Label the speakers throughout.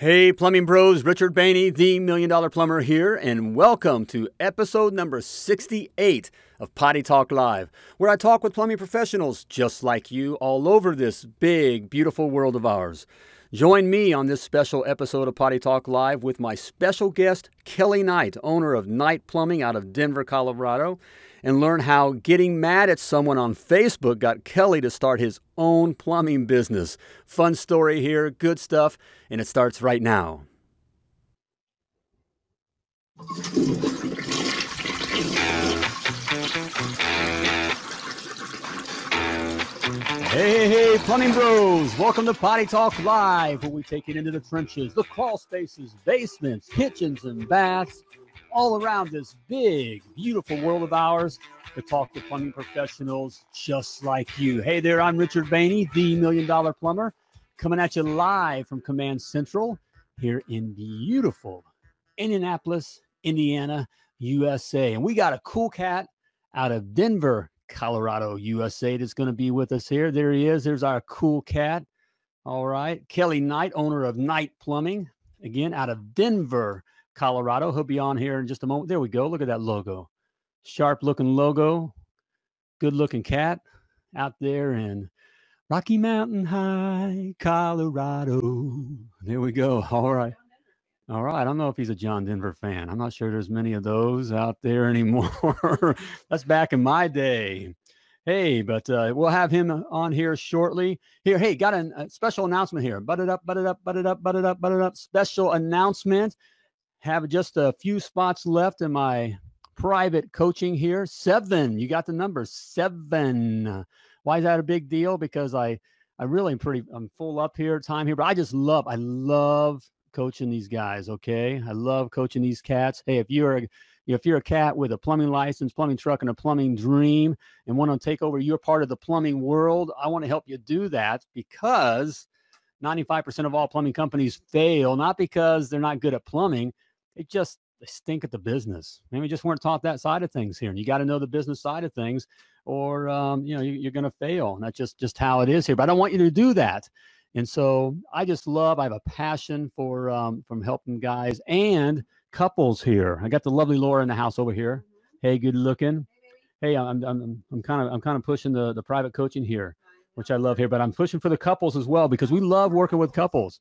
Speaker 1: Hey, plumbing bros, Richard Bainey, the Million Dollar Plumber here, and welcome to episode number 68 of Potty Talk Live, where I talk with plumbing professionals just like you all over this big, beautiful world of ours. Join me on this special episode of Potty Talk Live with my special guest, Kelly Knight, owner of Knight Plumbing out of Denver, Colorado and learn how getting mad at someone on Facebook got Kelly to start his own plumbing business. Fun story here, good stuff, and it starts right now. Hey, hey, hey, plumbing bros! Welcome to Potty Talk Live, where we take it into the trenches, the crawl spaces, basements, kitchens, and baths all around this big, beautiful world of ours to talk to plumbing professionals just like you. Hey there, I'm Richard Bainey, the Million Dollar Plumber, coming at you live from Command Central here in beautiful Indianapolis, Indiana, USA. And we got a cool cat out of Denver, Colorado, USA that's going to be with us here. There he is. There's our cool cat. All right. Kelly Knight, owner of Knight Plumbing, again, out of Denver, Colorado. He'll be on here in just a moment. There we go. Look at that logo. Sharp looking logo. Good looking cat out there in Rocky Mountain High, Colorado. There we go. All right. All right. I don't know if he's a John Denver fan. I'm not sure there's many of those out there anymore. That's back in my day. Hey, but uh, we'll have him on here shortly. Here, hey, got a, a special announcement here. Butt it up, butt it up, butt it up, butt it up, butt it up. Special announcement have just a few spots left in my private coaching here. Seven. You got the number seven. Why is that a big deal? Because I, I really am pretty, I'm full up here, time here, but I just love, I love coaching these guys. Okay. I love coaching these cats. Hey, if you're a, if you're a cat with a plumbing license, plumbing truck, and a plumbing dream and want to take over your part of the plumbing world, I want to help you do that because 95% of all plumbing companies fail, not because they're not good at plumbing, they just they stink at the business. Maybe just weren't taught that side of things here, and you got to know the business side of things, or um, you know you, are going to fail. And that's just just how it is here. But I don't want you to do that. And so I just love. I have a passion for um, from helping guys and couples here. I got the lovely Laura in the house over here. Hey, good looking. Hey, I'm I'm I'm kind of I'm kind of pushing the the private coaching here, which I love here. But I'm pushing for the couples as well because we love working with couples.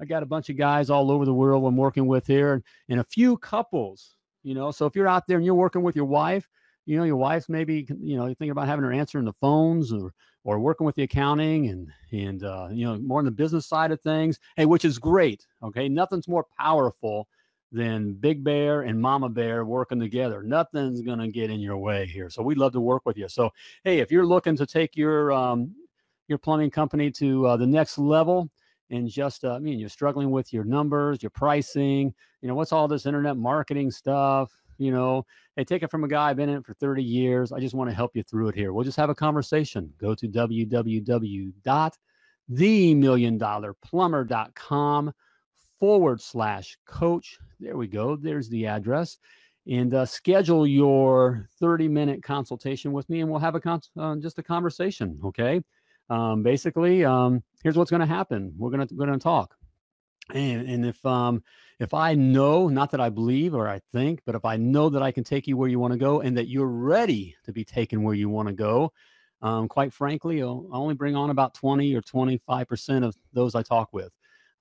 Speaker 1: I got a bunch of guys all over the world I'm working with here and, and a few couples, you know. So if you're out there and you're working with your wife, you know, your wife's maybe, you know, thinking about having her answering the phones or, or working with the accounting and, and, uh, you know, more on the business side of things. Hey, which is great. Okay. Nothing's more powerful than Big Bear and Mama Bear working together. Nothing's to get in your way here. So we'd love to work with you. So, hey, if you're looking to take your, um, your plumbing company to uh, the next level, and just uh, I mean you're struggling with your numbers, your pricing, you know, what's all this internet marketing stuff, you know, hey, take it from a guy I've been in it for 30 years. I just want to help you through it here. We'll just have a conversation. Go to www.themilliondollarplumber.com forward slash coach. There we go. There's the address. And uh, schedule your 30 minute consultation with me, and we'll have a con- uh, just a conversation. Okay um, basically, um, here's what's going to happen. We're going to going to talk, and and if um, if I know, not that I believe or I think, but if I know that I can take you where you want to go and that you're ready to be taken where you want to go, um, quite frankly, I'll only bring on about 20 or 25 percent of those I talk with.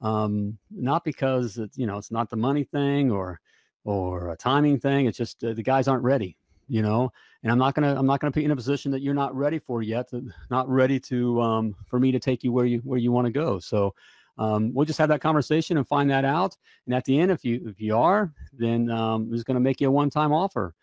Speaker 1: Um, not because it's you know it's not the money thing or or a timing thing. It's just uh, the guys aren't ready you know and i'm not gonna i'm not gonna put you in a position that you're not ready for yet to, not ready to um, for me to take you where you where you want to go. So um, we'll just have that conversation and find that out. And at the end if you if you are then um, going to make you a one-time offer.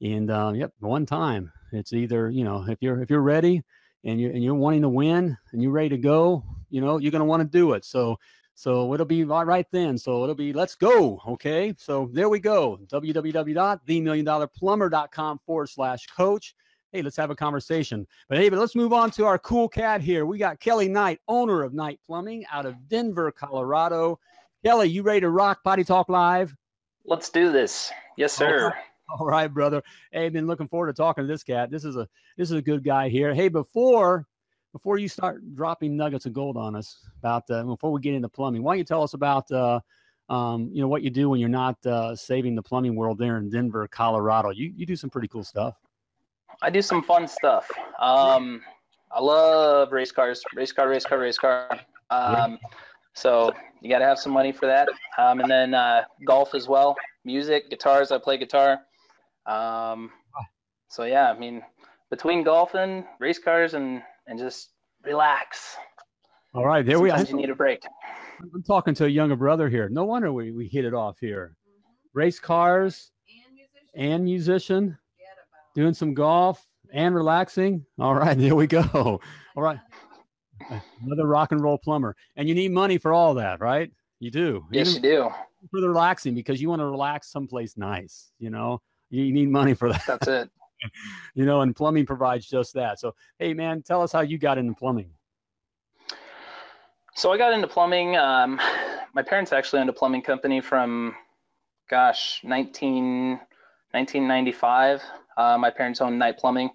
Speaker 1: And uh, yep one time. It's either you know if you're if you're ready and you're and you're wanting to win and you're ready to go you know you're to want to do it. So so it'll be right then. So it'll be let's go. Okay. So there we go. www.themilliondollarplumber.com forward slash coach. Hey, let's have a conversation. But hey, but let's move on to our cool cat here. We got Kelly Knight, owner of Knight Plumbing out of Denver, Colorado. Kelly, you ready to rock Potty Talk Live?
Speaker 2: Let's do this. Yes, sir.
Speaker 1: All right, brother. Hey, been looking forward to talking to this cat. This is a this is a good guy here. Hey, before before you start dropping nuggets of gold on us about uh, before we get into plumbing, why don't you tell us about uh, um, you know what you do when you're not uh, saving the plumbing world there in Denver, Colorado? You you do some pretty cool stuff.
Speaker 2: I do some fun stuff. Um, I love race cars, race car, race car, race car. Um, so you got to have some money for that. Um, and then uh, golf as well, music, guitars. I play guitar. Um, so yeah, I mean, between golfing, race cars, and and just relax.
Speaker 1: All right, there
Speaker 2: Sometimes
Speaker 1: we are.
Speaker 2: You need a break.
Speaker 1: I'm talking to a younger brother here. No wonder we, we hit it off here. Mm-hmm. Race cars
Speaker 3: And musician.
Speaker 1: and musician,
Speaker 3: about
Speaker 1: doing some golf and relaxing. All right, there we go. All right, another rock and roll plumber. And you need money for all that, right? You do.
Speaker 2: Yes,
Speaker 1: Even
Speaker 2: you do.
Speaker 1: for the relaxing because you want to relax someplace nice, you know? You need money for that,
Speaker 2: That's it.
Speaker 1: you know, and plumbing provides just that. So, hey, man, tell us how you got into plumbing.
Speaker 2: So I got into plumbing. Um, my parents actually owned a plumbing company from, gosh, 19, 1995. Uh, my parents owned Knight Plumbing.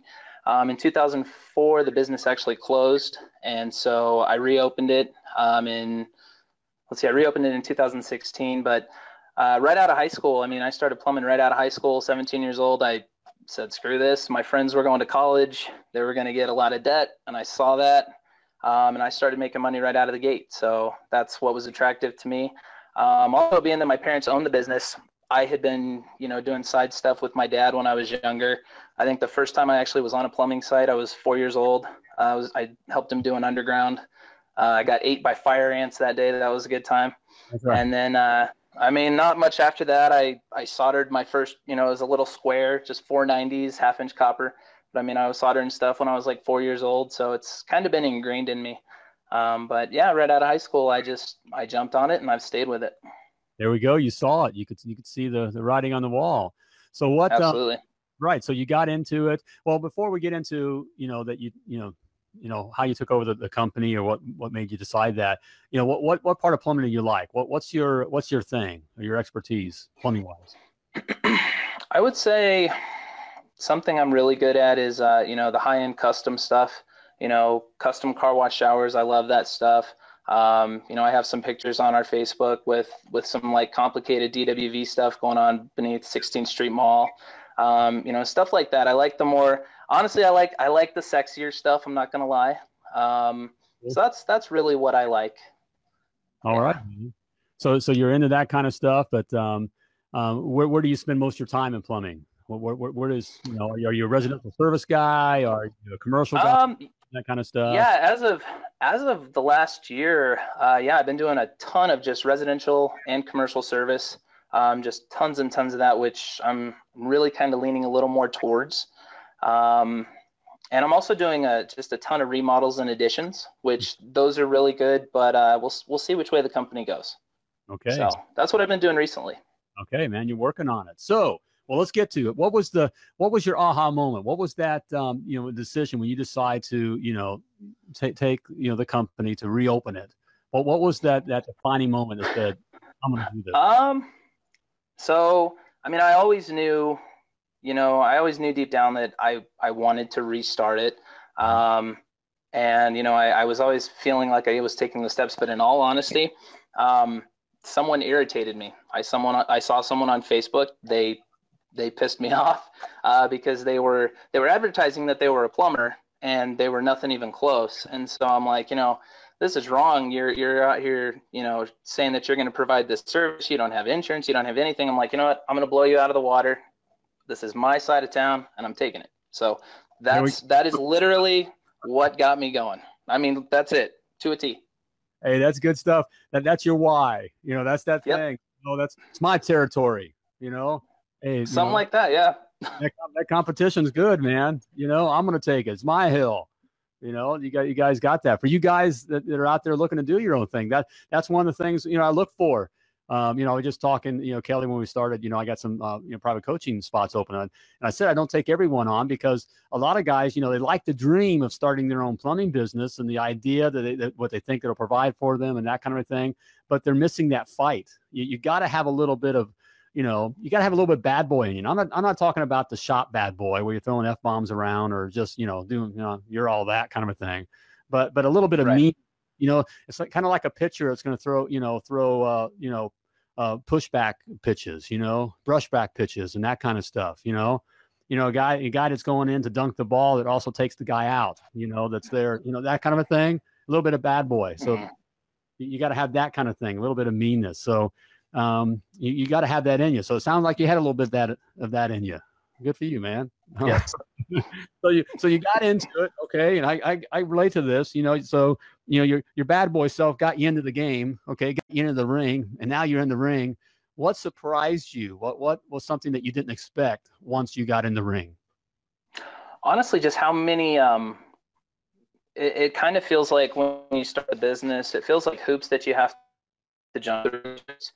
Speaker 2: Um, in 2004, the business actually closed, and so I reopened it um, in, let's see, I reopened it in 2016. But uh, right out of high school, I mean, I started plumbing right out of high school, 17 years old. I said, screw this. My friends were going to college. They were going to get a lot of debt, and I saw that um, and I started making money right out of the gate. So that's what was attractive to me. Um, also, being that my parents owned the business, I had been, you know, doing side stuff with my dad when I was younger. I think the first time I actually was on a plumbing site, I was four years old. I was I helped him do an underground. Uh, I got ate by fire ants that day. That was a good time.
Speaker 1: That's
Speaker 2: And then, uh, I mean, not much after that. I, I soldered my first, you know, it was a little square, just 490s, half inch copper. But I mean, I was soldering stuff when I was like four years old. So it's kind of been ingrained in me. Um, but yeah, right out of high school, I just, I jumped on it and I've stayed with it.
Speaker 1: There we go. You saw it. You could you could see the the writing on the wall. So what? Um,
Speaker 2: Absolutely.
Speaker 1: right. So you got into it. Well, before we get into you know that you you know you know how you took over the, the company or what what made you decide that you know what what what part of plumbing do you like? What what's your what's your thing or your expertise plumbing wise?
Speaker 2: I would say something I'm really good at is, uh, you know, the high end custom stuff, you know, custom car wash showers. I love that stuff. Um, you know, I have some pictures on our Facebook with, with some like complicated DWV stuff going on beneath 16th Street Mall. Um, you know, stuff like that. I like the more, honestly, I like, I like the sexier stuff. I'm not going to lie. Um, so that's, that's really what I like.
Speaker 1: All right. So so you're into that kind of stuff, but um, um, where where do you spend most of your time in plumbing? Where where, where, does you know are you a residential service guy? Are you a commercial guy?
Speaker 2: Um,
Speaker 1: that kind of stuff.
Speaker 2: yeah, as of as of the last year, uh, yeah, I've been doing a ton of just residential and commercial service, um, just tons and tons of that, which I'm really kind of leaning a little more towards. Um, and I'm also doing a, just a ton of remodels and additions, which those are really good, but uh, we'll we'll see which way the company goes.
Speaker 1: Okay.
Speaker 2: So that's what I've been doing recently.
Speaker 1: Okay, man, you're working on it. So, well, let's get to it. What was the what was your aha moment? What was that um, you know decision when you decide to you know take take you know the company to reopen it? What what was that that defining moment that said I'm going to do this?
Speaker 2: Um, so I mean, I always knew, you know, I always knew deep down that I I wanted to restart it. Um, and you know, I, I was always feeling like I was taking the steps, but in all honesty, um, someone irritated me. I someone I saw someone on Facebook. They they pissed me off uh, because they were they were advertising that they were a plumber and they were nothing even close. And so I'm like, you know, this is wrong. You're you're out here, you know, saying that you're going to provide this service. You don't have insurance. You don't have anything. I'm like, you know what? I'm going to blow you out of the water. This is my side of town, and I'm taking it. So that's that is literally what got me going. I mean, that's it to a T.
Speaker 1: Hey, that's good stuff. That that's your why. You know, that's that
Speaker 2: Yep.
Speaker 1: thing. You know, that's it's my territory. You know, hey, you
Speaker 2: Something
Speaker 1: know,
Speaker 2: like that. Yeah.
Speaker 1: that, that competition's good, man. You know, I'm going to take it. It's my hill. You know, you got you guys got that. For you guys that, that are out there looking to do your own thing, that that's one of the things you know I look for. Um, you know, I was just talking, you know, Kelly, when we started, you know, I got some, uh, you know, private coaching spots open. And I said, I don't take everyone on because a lot of guys, you know, they like the dream of starting their own plumbing business and the idea that, they, that what they think it'll provide for them and that kind of thing, but they're missing that fight. You, you got to have a little bit of, you know, you got to have a little bit bad boy in you. I'm not, I'm not talking about the shop bad boy where you're throwing F bombs around or just, you know, doing, you know, you're all that kind of a thing. but but a little bit of
Speaker 2: Right.
Speaker 1: mean. You know, it's like kind of like a pitcher. It's going to throw, you know, throw, uh, you know, uh, pushback pitches, you know, brushback pitches, and that kind of stuff. You know, you know, a guy, a guy that's going in to dunk the ball that also takes the guy out. You know, that's there. You know, that kind of a thing. A little bit of bad boy. So
Speaker 2: Mhm.
Speaker 1: you, you got to have that kind of thing. A little bit of meanness. So um, you, you got to have that in you. So it sounds like you had a little bit of that of that in you. Good for you, man.
Speaker 2: Yes.
Speaker 1: so you so you got into it, okay? And I, I I relate to this, you know. So you know your your bad boy self got you into the game, okay? Got you into the ring, and now you're in the ring. What surprised you? What what was something that you didn't expect once you got in the ring?
Speaker 2: honestly just how many um it, it kind of feels like when you start a business it feels like hoops that you have to jump through things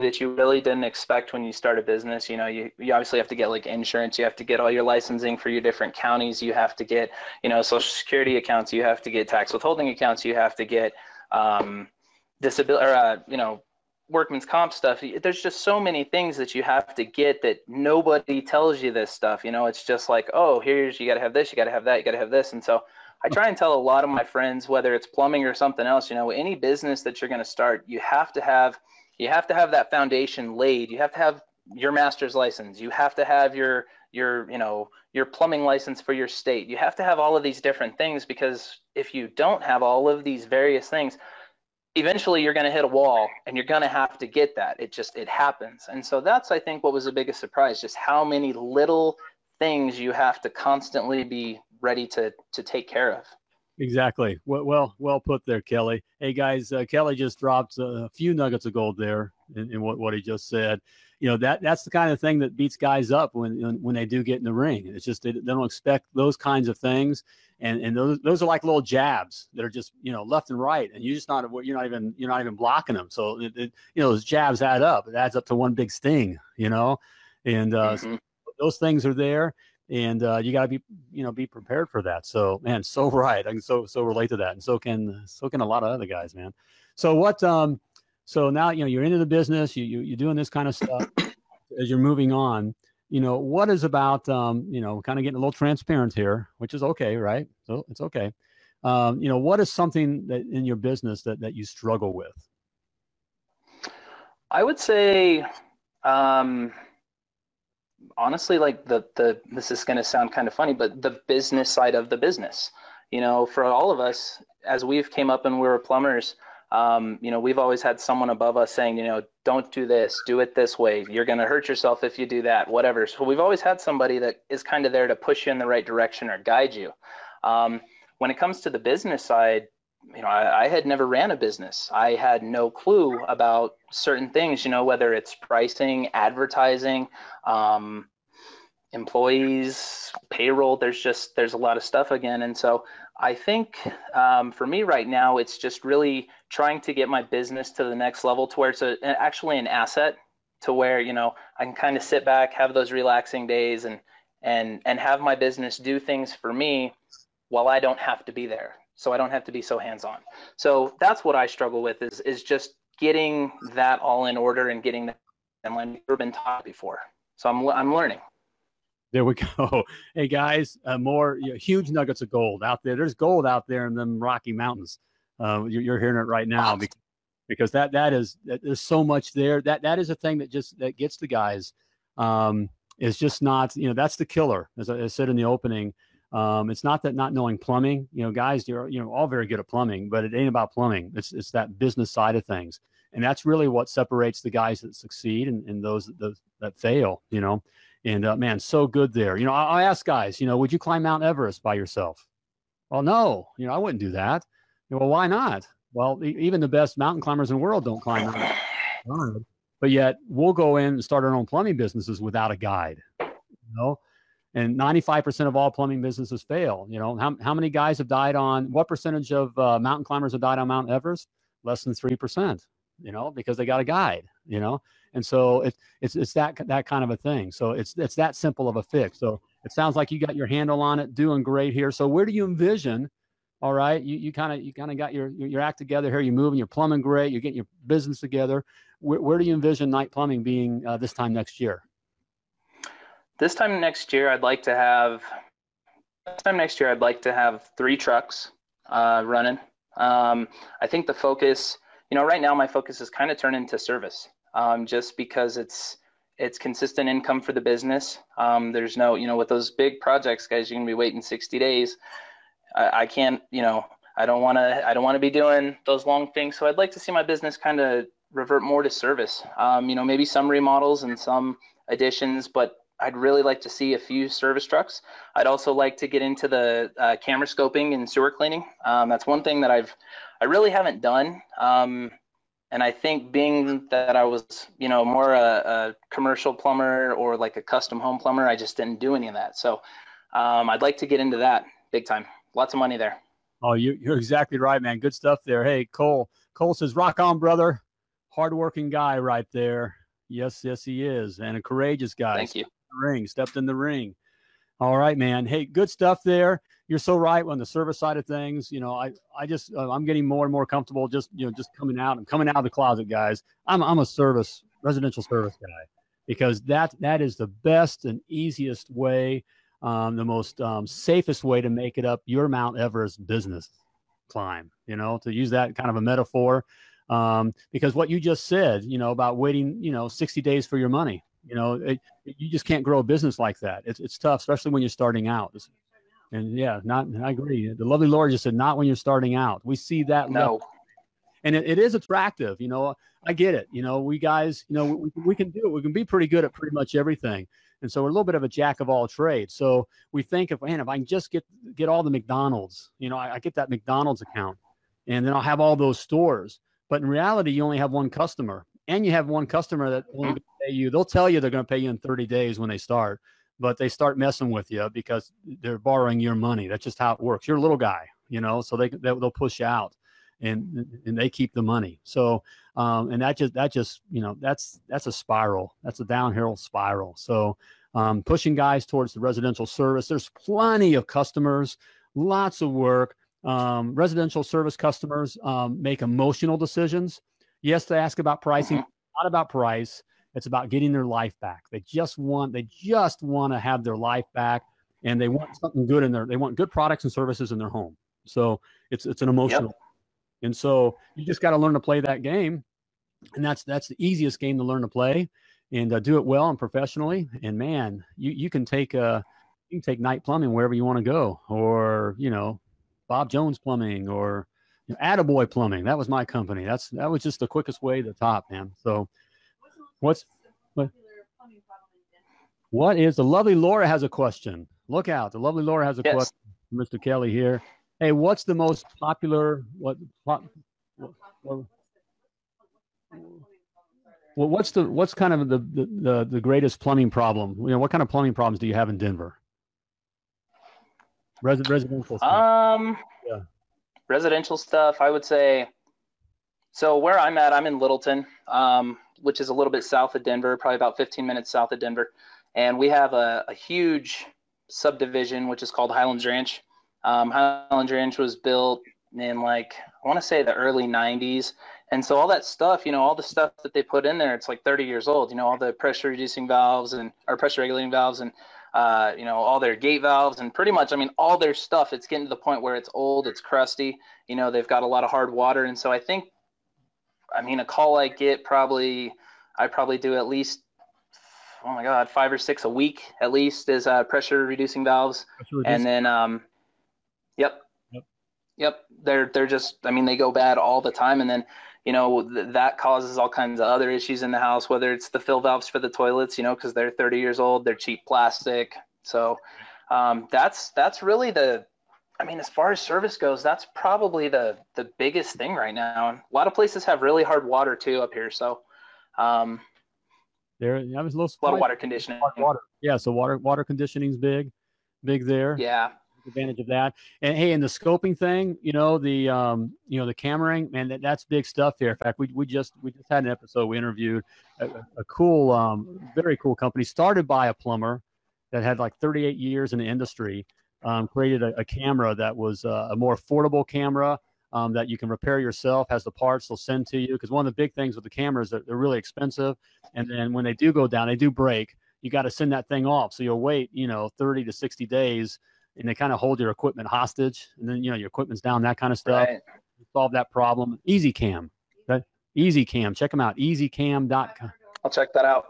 Speaker 2: that you really didn't expect when you start a business you know you, you obviously have to get like insurance you have to get all your licensing for your different counties you have to get you know social security accounts you have to get tax withholding accounts you have to get um disability or uh, you know workman's comp stuff. There's just so many things that you have to get that nobody tells you this stuff you know? It's just like oh here's you got to have this you got to have that you got to have this. And so i try and tell a lot of my friends whether it's plumbing or something else you know any business that you're going to start you have to have you have to have that foundation laid. You have to have your master's license. You have to have your your you know your plumbing license for your state. You have to have all of these different things because if you don't have all of these various things eventually you're going to hit a wall and you're going to have to get that. It just it happens. And so that's i think what was the biggest surprise just how many little things you have to constantly be ready to to take care of
Speaker 1: Exactly. Well, well, well put there, Kelly. Hey guys, uh, Kelly just dropped a few nuggets of gold there in, in what, what he just said. You know that that's the kind of thing that beats guys up when when, they do get in the ring. It's just they, they don't expect those kinds of things, and and those those are like little jabs that are just you know left and right, and you just not you're not even you're not even blocking them. So it, it, you know those jabs add up. It adds up to one big sting. You know, and uh,
Speaker 2: Mhm.
Speaker 1: those things are there and uh, you got to be you know be prepared for that. So man so right i can so so relate to that and so can so can a lot of other guys man. So what um so now you know you're into the business you, you you're doing this kind of stuff as you're moving on. You know what is about um you know kind of getting a little transparent here which is okay right? So it's okay. Um you know what is something that in your business that that you struggle with?
Speaker 2: I would say, um, honestly, like the the this is going to sound kind of funny, but the business side of the business. You know, for all of us, as we've came up and we were plumbers, um, you know, we've always had someone above us saying, you know, don't do this, do it this way. You're going to hurt yourself if you do that, whatever. So we've always had somebody that is kind of there to push you in the right direction or guide you. Um, when it comes to the business side, you know, I, I had never ran a business. I had no clue about certain things, you know, whether it's pricing, advertising, um, employees, payroll. There's just, there's a lot of stuff again. And so I think um, for me right now, it's just really trying to get my business to the next level to where it's a, actually an asset to where, you know, I can kind of sit back, have those relaxing days and, and, and have my business do things for me while I don't have to be there so I don't have to be so hands-on. So that's what I struggle with is is just getting that all in order and getting that and I've never been taught before. So I'm I'm learning.
Speaker 1: There we go. Hey guys, uh, more you know, huge nuggets of gold out there. There's gold out there in them Rocky Mountains. Uh, you're, you're hearing it right now because, because that that is that, there's so much there. That that is a thing that just that gets the guys. Um, is just not you know that's the killer. As I said in the opening, um, it's not that not knowing plumbing. You know, guys, you're you know all very good at plumbing, but it ain't about plumbing. It's it's that business side of things, and that's really what separates the guys that succeed and, and those that, those that fail. You know, and uh, man, so good there. You know, I, I ask guys, you know, would you climb Mount Everest by yourself? Well, no, you know, I wouldn't do that. Well, why not? Well, e- even the best mountain climbers in the world don't climb Everest. But yet, we'll go in and start our own plumbing businesses without a guide. You know, and 95% of all plumbing businesses fail. You know, how, how many guys have died on what percentage of uh, mountain climbers have died on Mount Everest? Less than 3%, you know, because they got a guide, you know? And so it, it's, it's that, that kind of a thing. So it's, it's that simple of a fix. So it sounds like you got your handle on it, doing great here. So where do you envision? All right, you, you kind of you kind of got your, your your act together here. You're moving, you're plumbing great. You're getting your business together. Where, where do you envision Knight Plumbing being uh, this time next year?
Speaker 2: This time next year, I'd like to have this time next year, I'd like to have three trucks uh, running. Um, I think the focus, you know, right now my focus is kind of turned into service, um, just because it's it's consistent income for the business. Um, there's no, you know, with those big projects, guys, you're gonna be waiting 60 days. I, I can't, you know, I don't want to, I don't want to be doing those long things. So I'd like to see my business kind of revert more to service. Um, you know, maybe some remodels and some additions, but I'd really like to see a few service trucks. I'd also like to get into the uh, camera scoping and sewer cleaning. Um, that's one thing that I've, I really haven't done. Um, and I think being that I was, you know, more a, a, commercial plumber or like a custom home plumber, I just didn't do any of that. So um, I'd like to get into that big time. Lots of money there.
Speaker 1: Oh, you, you're exactly right, man. Good stuff there. Hey, Cole. Cole says, "Rock on, brother." Hardworking guy right there. Yes, yes, he is, and a courageous guy.
Speaker 2: Thank you
Speaker 1: ring, stepped in the ring. All right, man. Hey, good stuff there. You're so right on the service side of things. You know, I, I just, uh, I'm getting more and more comfortable just, you know, just coming out. I'm coming out of the closet, guys. I'm, I'm a service, residential service guy because that, that is the best and easiest way, um, the most um, safest way to make it up your Mount Everest business climb, you know, to use that kind of a metaphor. Um, because what you just said, you know, about waiting, you know, 60 days for your money, you know, it, you just can't grow a business like that. It's, it's tough, especially when you're starting out. And yeah, not, I agree. The lovely Laura just said, not when you're starting out. We see that.
Speaker 2: No. Level.
Speaker 1: And it, it is attractive. You know, I get it. You know, we guys, you know, we, we can do it. We can be pretty good at pretty much everything. And so we're a little bit of a jack of all trades. So we think if, man, if I can just get, get all the McDonald's, you know, I, I get that McDonald's account and then I'll have all those stores. But in reality, you only have one customer and you have one customer that only mm-hmm. pay you. They'll tell you they're going to pay you in 30 days when they start, but they start messing with you because they're borrowing your money. That's just how it works. You're a little guy, you know, so they they'll push you out, and and they keep the money. So um, and that just that just you know that's that's a spiral. That's a downhill spiral. So um, pushing guys towards the residential service. There's plenty of customers, lots of work. Um, residential service customers um, make emotional decisions Yes, they ask about pricing, mm-hmm. not about price. It's about getting their life back. They just want they just want to have their life back, and they want something good in their. They want good products and services in their home. So it's it's an emotional, yep. and so you just got to learn to play that game, and that's that's the easiest game to learn to play, and uh, do it well and professionally. And man, you you can take uh you can take Knight Plumbing wherever you want to go, or you know, Bob Jones Plumbing, or you know, Attaboy Plumbing. That was my company. That's that was just the quickest way to the top, man. So, what's what, what is the lovely Laura has a question? Look out, the lovely Laura has a yes. question. Mr. Kelly here. Hey, what's the most popular? What? what, what well, what's the what's kind of the, the, the greatest plumbing problem? You know, what kind of plumbing problems do you have in Denver? Resi- residential.
Speaker 2: Stuff. Um. Yeah residential stuff, I would say. So where I'm at, I'm in Littleton, um, which is a little bit south of Denver, probably about 15 minutes south of Denver, and we have a, a huge subdivision which is called Highlands Ranch. Um, Highlands Ranch was built in like I want to say the early 90s, and so all that stuff, you know, all the stuff that they put in there, it's like 30 years old. You know, all the pressure reducing valves and or pressure regulating valves and uh, you know, all their gate valves and pretty much, I mean, all their stuff. It's getting to the point where it's old, it's crusty. You know, they've got a lot of hard water, and so I think, I mean, a call I get probably, I probably do at least, oh my god, five or six a week at least is uh, pressure reducing valves, and then, um, yep, yep, yep, they're they're just, I mean, they go bad all the time, and then you know th- that causes all kinds of other issues in the house whether it's the fill valves for the toilets you know because they're 30 years old they're cheap plastic. So um, that's that's really the i mean as far as service goes that's probably the the biggest thing right now. And a lot of places have really hard water too up here. So um,
Speaker 1: there I was a, little
Speaker 2: a lot of water conditioning.
Speaker 1: Water. yeah so water water conditioning is big big there.
Speaker 2: Yeah
Speaker 1: advantage of that. And hey, in the scoping thing, you know, the um, you know, the cameraing, man, that, that's big stuff here. In fact, we, we just we just had an episode. We interviewed a, a cool, um, very cool company started by a plumber that had like 38 years in the industry. Um, created a, a, camera that was uh, a more affordable camera um, that you can repair yourself. Has the parts they'll send to you because one of the big things with the cameras they're, they're really expensive, and then when they do go down, they do break. You got to send that thing off, so you'll wait, you know, 30 to 60 days and they kind of hold your equipment hostage, and then you know your equipment's down, that kind of stuff. Right. Solve that problem. Easy Cam, Easy Cam. Check them out. EasyCam.com.
Speaker 2: I'll check that out.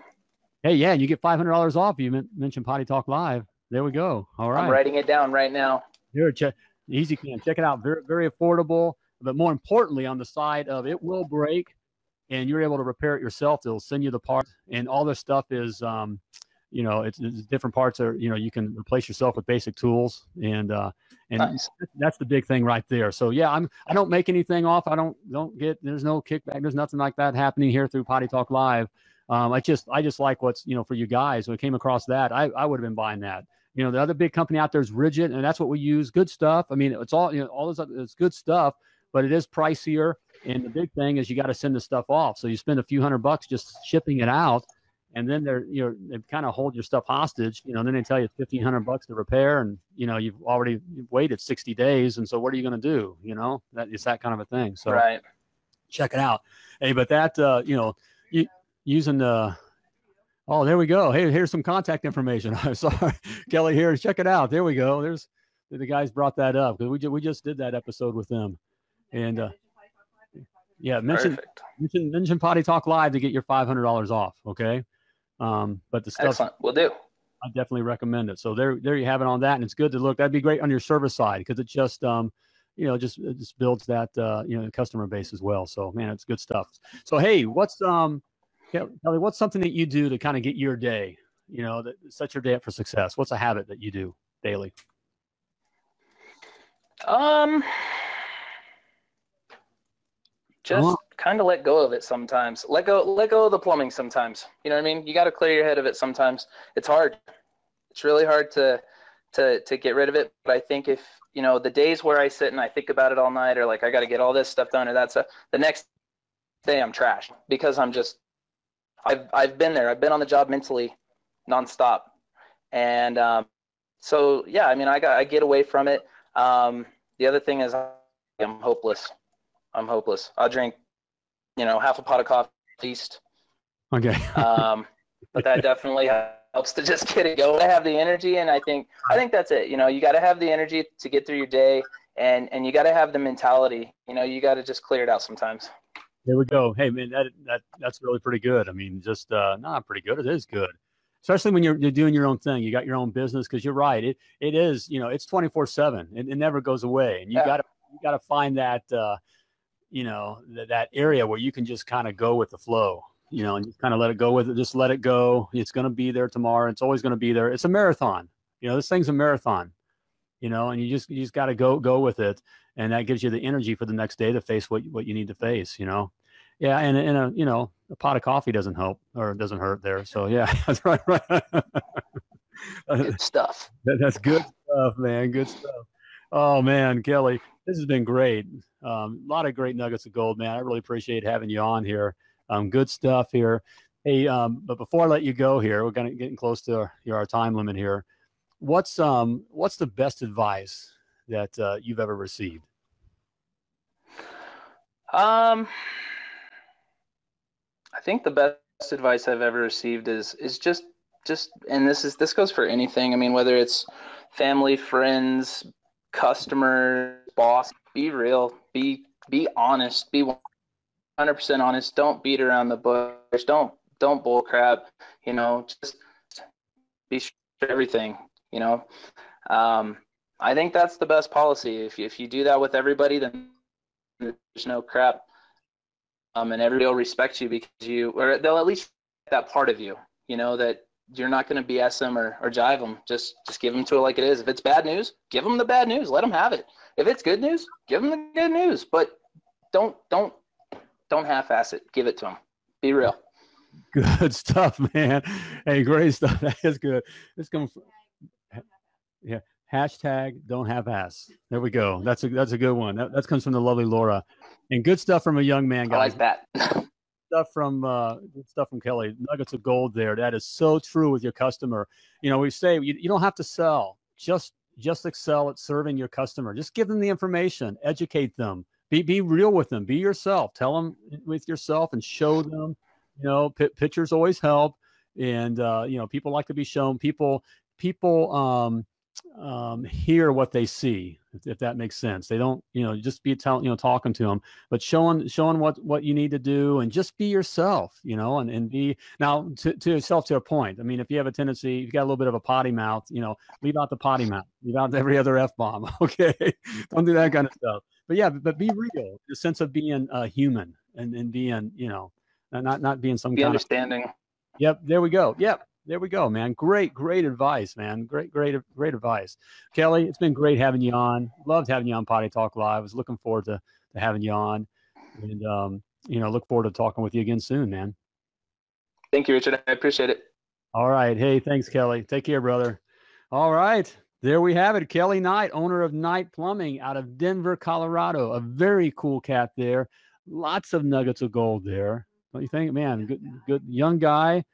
Speaker 1: Hey, yeah, you get five hundred dollars off. You mentioned Potty Talk Live. There we go. All right.
Speaker 2: I'm writing it down right now.
Speaker 1: Here, check Easy Cam. Check it out. Very, very affordable. But more importantly, on the side of it will break, and you're able to repair it yourself. They'll send you the part, and all this stuff is, um, you know, it's, it's, different parts are, you know, you can replace yourself with basic tools, and uh, and nice. that's the big thing right there. So yeah, I'm I don't make anything off. I don't don't get there's no kickback. There's nothing like that happening here through Potty Talk Live. Um, I just I just like what's you know for you guys. When I came across that, I I would have been buying that. You know, the other big company out there is RIDGID and that's what we use. Good stuff. I mean, it's all you know, all this it's good stuff, but it is pricier. And the big thing is you got to send the stuff off. So you spend a few hundred bucks just shipping it out, and then they're you know they kind of hold your stuff hostage. You know, then they tell you fifteen hundred bucks to repair, and you know you've already waited sixty days, and so what are you going to do? You know, that it's that kind of a thing. So
Speaker 2: right.
Speaker 1: check it out. Hey, but that uh, you know, you, using the Oh, there we go. Hey, here's some contact information. I'm sorry, Kelly. Here, check it out. There we go. There's the guys brought that up because we just, we just did that episode with them, and uh, yeah, mention, mention mention Potty Talk Live to get your five hundred dollars off. Okay, um, but the stuff
Speaker 2: Excellent. we'll do.
Speaker 1: I definitely recommend it. So there there you have it on that, and it's good to look. That'd be great on your service side because it just um, you know just it just builds that uh, you know customer base as well. So man, it's good stuff. So hey, what's um Kelly, what's something that you do to kind of get your day, you know, that set your day up for success? What's a habit that you do daily?
Speaker 2: Um, just uh-huh. kind of let go of it sometimes. Let go, let go of the plumbing sometimes. You know what I mean? You got to clear your head of it sometimes. It's hard. It's really hard to, to, to get rid of it. But I think if, you know, the days where I sit and I think about it all night or like, I got to get all this stuff done or that's a, the next day I'm trash because I'm just I've I've been there. I've been on the job mentally, nonstop, and um, so yeah. I mean, I got I get away from it. Um, the other thing is I'm hopeless. I'm hopeless. I'll drink, you know, half a pot of coffee at least.
Speaker 1: Okay.
Speaker 2: um, but that definitely helps to just get it going. I have the energy, and I think I think that's it. You know, you got to have the energy to get through your day, and and you got to have the mentality. You know, you got to just clear it out sometimes.
Speaker 1: There we go. Hey man, that that that's really pretty good. I mean, just uh, not pretty good. It is good, especially when you're you're doing your own thing. You got your own business because you're right. It it is. You know, it's twenty four seven. It never goes away, and you yeah. got to you got to find that uh, you know th- that area where you can just kind of go with the flow. You know, and just kind of let it go with it. Just let it go. It's going to be there tomorrow. It's always going to be there. It's a marathon. You know, this thing's a marathon. You know, and you just you just got to go go with it and that gives you the energy for the next day to face what what you need to face. You know, yeah, and and a you know a pot of coffee doesn't help or doesn't hurt there. So yeah, that's right, right.
Speaker 2: good stuff.
Speaker 1: That, that's good stuff, man. Good stuff. Oh man, Kelly, this has been great. Um, a lot of great nuggets of gold, man. I really appreciate having you on here. Um, good stuff here. Hey, um, but before I let you go here, we're gonna getting close to our, our time limit here. What's um what's the best advice that uh, you've ever received?
Speaker 2: Um, I think the best advice I've ever received is is just just and this is this goes for anything. I mean, whether it's family, friends, customers, boss, be real, be be honest, be 100% honest. Don't beat around the bush. Don't don't bull crap. You know, just be sure everything. You know, um, I think that's the best policy. If you, if you do that with everybody, then there's no crap. Um, and everybody will respect you because you, or they'll at least that part of you, you know, that you're not going to BS them or, or jive them. Just, just give them to it like it is. If it's bad news, give them the bad news. Let them have it. If it's good news, give them the good news. But don't, don't, don't half-ass it. Give it to them. Be real.
Speaker 1: Good stuff, man. Hey, great stuff. That is good. This comes, yeah hashtag don't have ass. There we go. That's a that's a good one. That, that comes from the lovely Laura, and good stuff from a young man.
Speaker 2: Guys. I like
Speaker 1: that. stuff from uh, good stuff from Kelly. Nuggets of gold there. That is so true with your customer. You know, we say you, you don't have to sell. Just just excel at serving your customer. Just give them the information. Educate them. Be be real with them. Be yourself. Tell them with yourself and show them. You know, pictures always help. And uh, you know, people like to be shown. People people um um, hear what they see, if, if, that makes sense. They don't, you know, just be telling, you know, talking to them, but showing, showing what, what you need to do and just be yourself, you know, and, and be now to, to yourself to a point. I mean, if you have a tendency, you've got a little bit of a potty mouth, you know, leave out the potty mouth, leave out every other F bomb. Okay. don't do that kind of stuff. But yeah, but be real, the sense of being a human and, and being, you know, not, not being some
Speaker 2: be understanding.
Speaker 1: Of, yep. There we go. Yep there we go, man. Great, great advice, man. Great, great, great advice. Kelly, it's been great having you on. Loved having you on Potty Talk Live. I was looking forward to, to having you on. And, um, you know, look forward to talking with you again soon, man.
Speaker 2: Thank you, Richard. I appreciate it.
Speaker 1: All right. Hey, thanks, Kelly. Take care, brother. All right. There we have it. Kelly Knight, owner of Knight Plumbing out of Denver, Colorado. A very cool cat there. Lots of nuggets of gold there. What do you think? Man, good, good young guy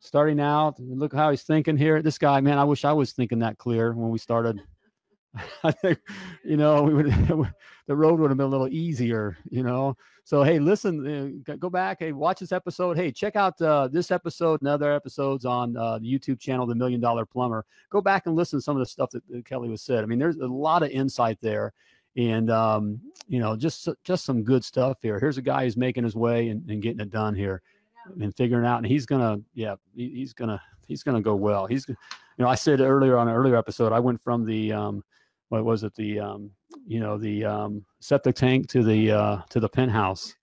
Speaker 1: starting out. Look how he's thinking here. This guy, man, I wish I was thinking that clear when we started. I think, you know, we would the road would have been a little easier, you know. So hey, listen, uh, go back, hey, watch this episode. Hey, check out uh, this episode and other episodes on uh, the YouTube channel, The Million Dollar Plumber. Go back and listen to some of the stuff that, that Kelly was said. I mean, there's a lot of insight there, and um, you know, just just some good stuff here. Here's a guy who's making his way and, and getting it done here and figuring out. And he's gonna, yeah, he, he's gonna, he's gonna go well. He's, you know, I said earlier on an earlier episode, I went from the, um, what was it, the, um, you know, the um, septic tank to the uh, to the penthouse.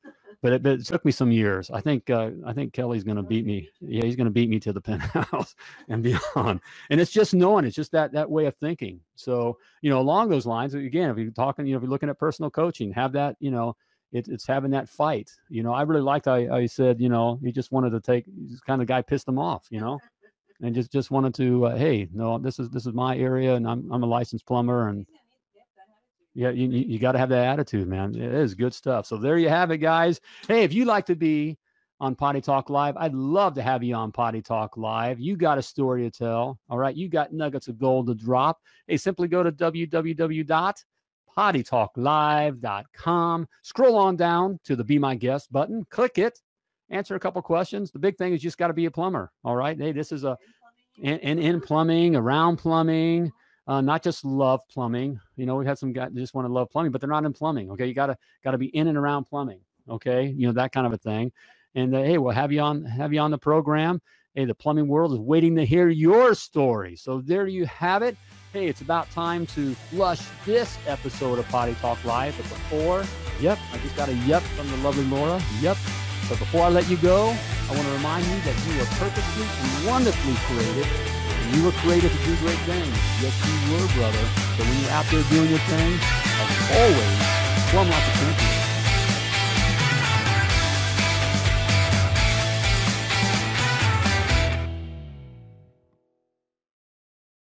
Speaker 1: But it, but it, took me some years. I think uh, I think Kelly's going to beat me. Yeah, he's going to beat me to the penthouse and beyond. And it's just knowing. It's just that that way of thinking. So you know, along those lines, again, if you're talking, you know, if you're looking at personal coaching, have that, you know, it, it's having that fight. You know, I really liked I, I said, you know, he just wanted to take, he's kind of guy pissed him off, you know, and just just wanted to, uh, hey, no, this is this is my area, and I'm I'm a licensed plumber, and yeah, you you got to have that attitude, man. It is good stuff. So there you have it, guys. Hey, if you like to be on Potty Talk Live, I'd love to have you on Potty Talk Live. You got a story to tell, all right? You got nuggets of gold to drop. Hey, simply go to www pottytalklive.com. Scroll on down to the Be My Guest button, click it, answer a couple questions. The big thing is you just got to be a plumber. All right. Hey, this is a in, in, in plumbing, around plumbing, uh, not just love plumbing. You know, we've had some guys just want to love plumbing, but they're not in plumbing. Okay. You gotta gotta be in and around plumbing. Okay. You know, that kind of a thing. And uh, hey, we'll have you on have you on the program. Hey, the plumbing world is waiting to hear your story. So there you have it hey, it's about time to flush this episode of Potty Talk Live. But before, yep, I just got a yep from the lovely Laura. Yep. But before I let you go, I want to remind you that you are purposely and wonderfully created. And you were created to do great things. Yes, you were, brother. So when you're out there doing your thing, as always, plumb like a champion.